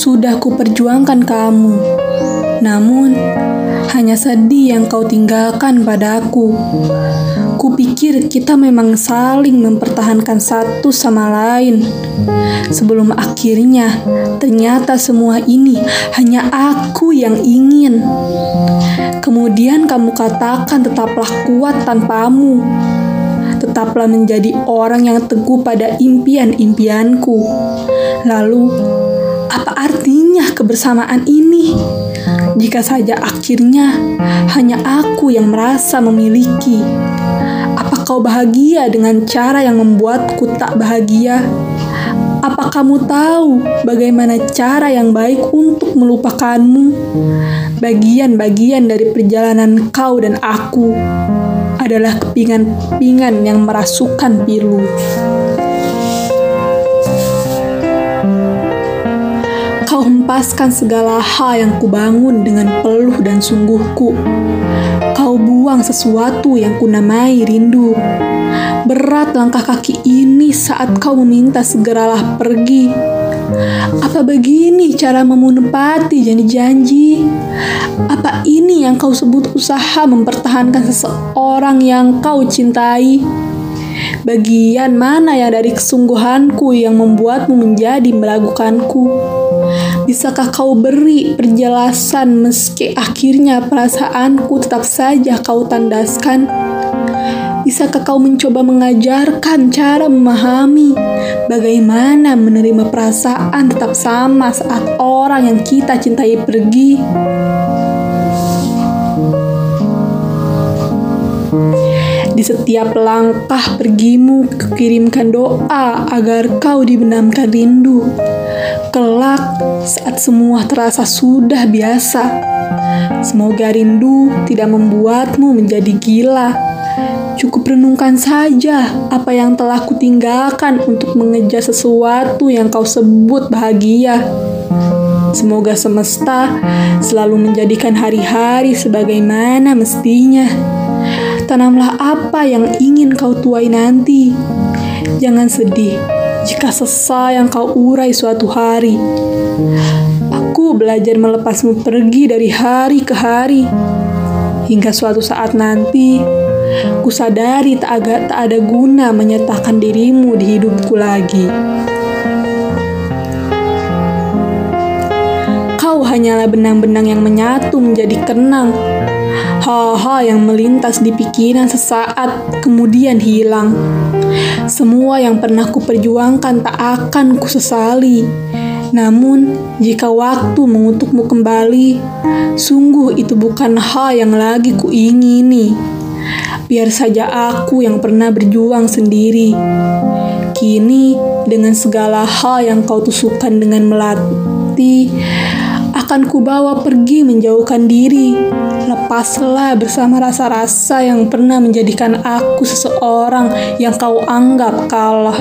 sudah kuperjuangkan kamu. Namun, hanya sedih yang kau tinggalkan padaku. Kupikir kita memang saling mempertahankan satu sama lain. Sebelum akhirnya, ternyata semua ini hanya aku yang ingin. Kemudian kamu katakan tetaplah kuat tanpamu. Tetaplah menjadi orang yang teguh pada impian-impianku. Lalu, apa artinya kebersamaan ini? Jika saja akhirnya hanya aku yang merasa memiliki. Apa kau bahagia dengan cara yang membuatku tak bahagia? Apa kamu tahu bagaimana cara yang baik untuk melupakanmu? Bagian-bagian dari perjalanan kau dan aku adalah kepingan-kepingan yang merasukan pilu. Kau hempaskan segala hal yang kubangun dengan peluh dan sungguhku. Kau buang sesuatu yang kunamai rindu. Berat langkah kaki ini saat kau meminta segeralah pergi. Apa begini cara menepati janji-janji? Apa ini yang kau sebut usaha mempertahankan seseorang yang kau cintai? Bagian mana yang dari kesungguhanku yang membuatmu menjadi meragukanku? Bisakah kau beri perjelasan meski akhirnya perasaanku tetap saja kau tandaskan? Bisakah kau mencoba mengajarkan cara memahami bagaimana menerima perasaan tetap sama saat orang yang kita cintai pergi? Di setiap langkah pergimu, kukirimkan doa agar kau dibenamkan rindu. Kelak, saat semua terasa sudah biasa, semoga rindu tidak membuatmu menjadi gila Cukup renungkan saja apa yang telah kutinggalkan untuk mengejar sesuatu yang kau sebut bahagia. Semoga semesta selalu menjadikan hari-hari sebagaimana mestinya. Tanamlah apa yang ingin kau tuai nanti. Jangan sedih jika sesa yang kau urai suatu hari. Aku belajar melepasmu pergi dari hari ke hari. Hingga suatu saat nanti, Kusadari tak agak tak ada guna menyertakan dirimu di hidupku lagi. Kau hanyalah benang-benang yang menyatu menjadi kenang. Hal-hal yang melintas di pikiran sesaat kemudian hilang. Semua yang pernah kuperjuangkan tak akan kusesali. Namun, jika waktu mengutukmu kembali, sungguh itu bukan hal yang lagi kuingini. Biar saja aku yang pernah berjuang sendiri. Kini, dengan segala hal yang kau tusukkan dengan melati, akan kubawa pergi menjauhkan diri. Lepaslah bersama rasa-rasa yang pernah menjadikan aku seseorang yang kau anggap kalah.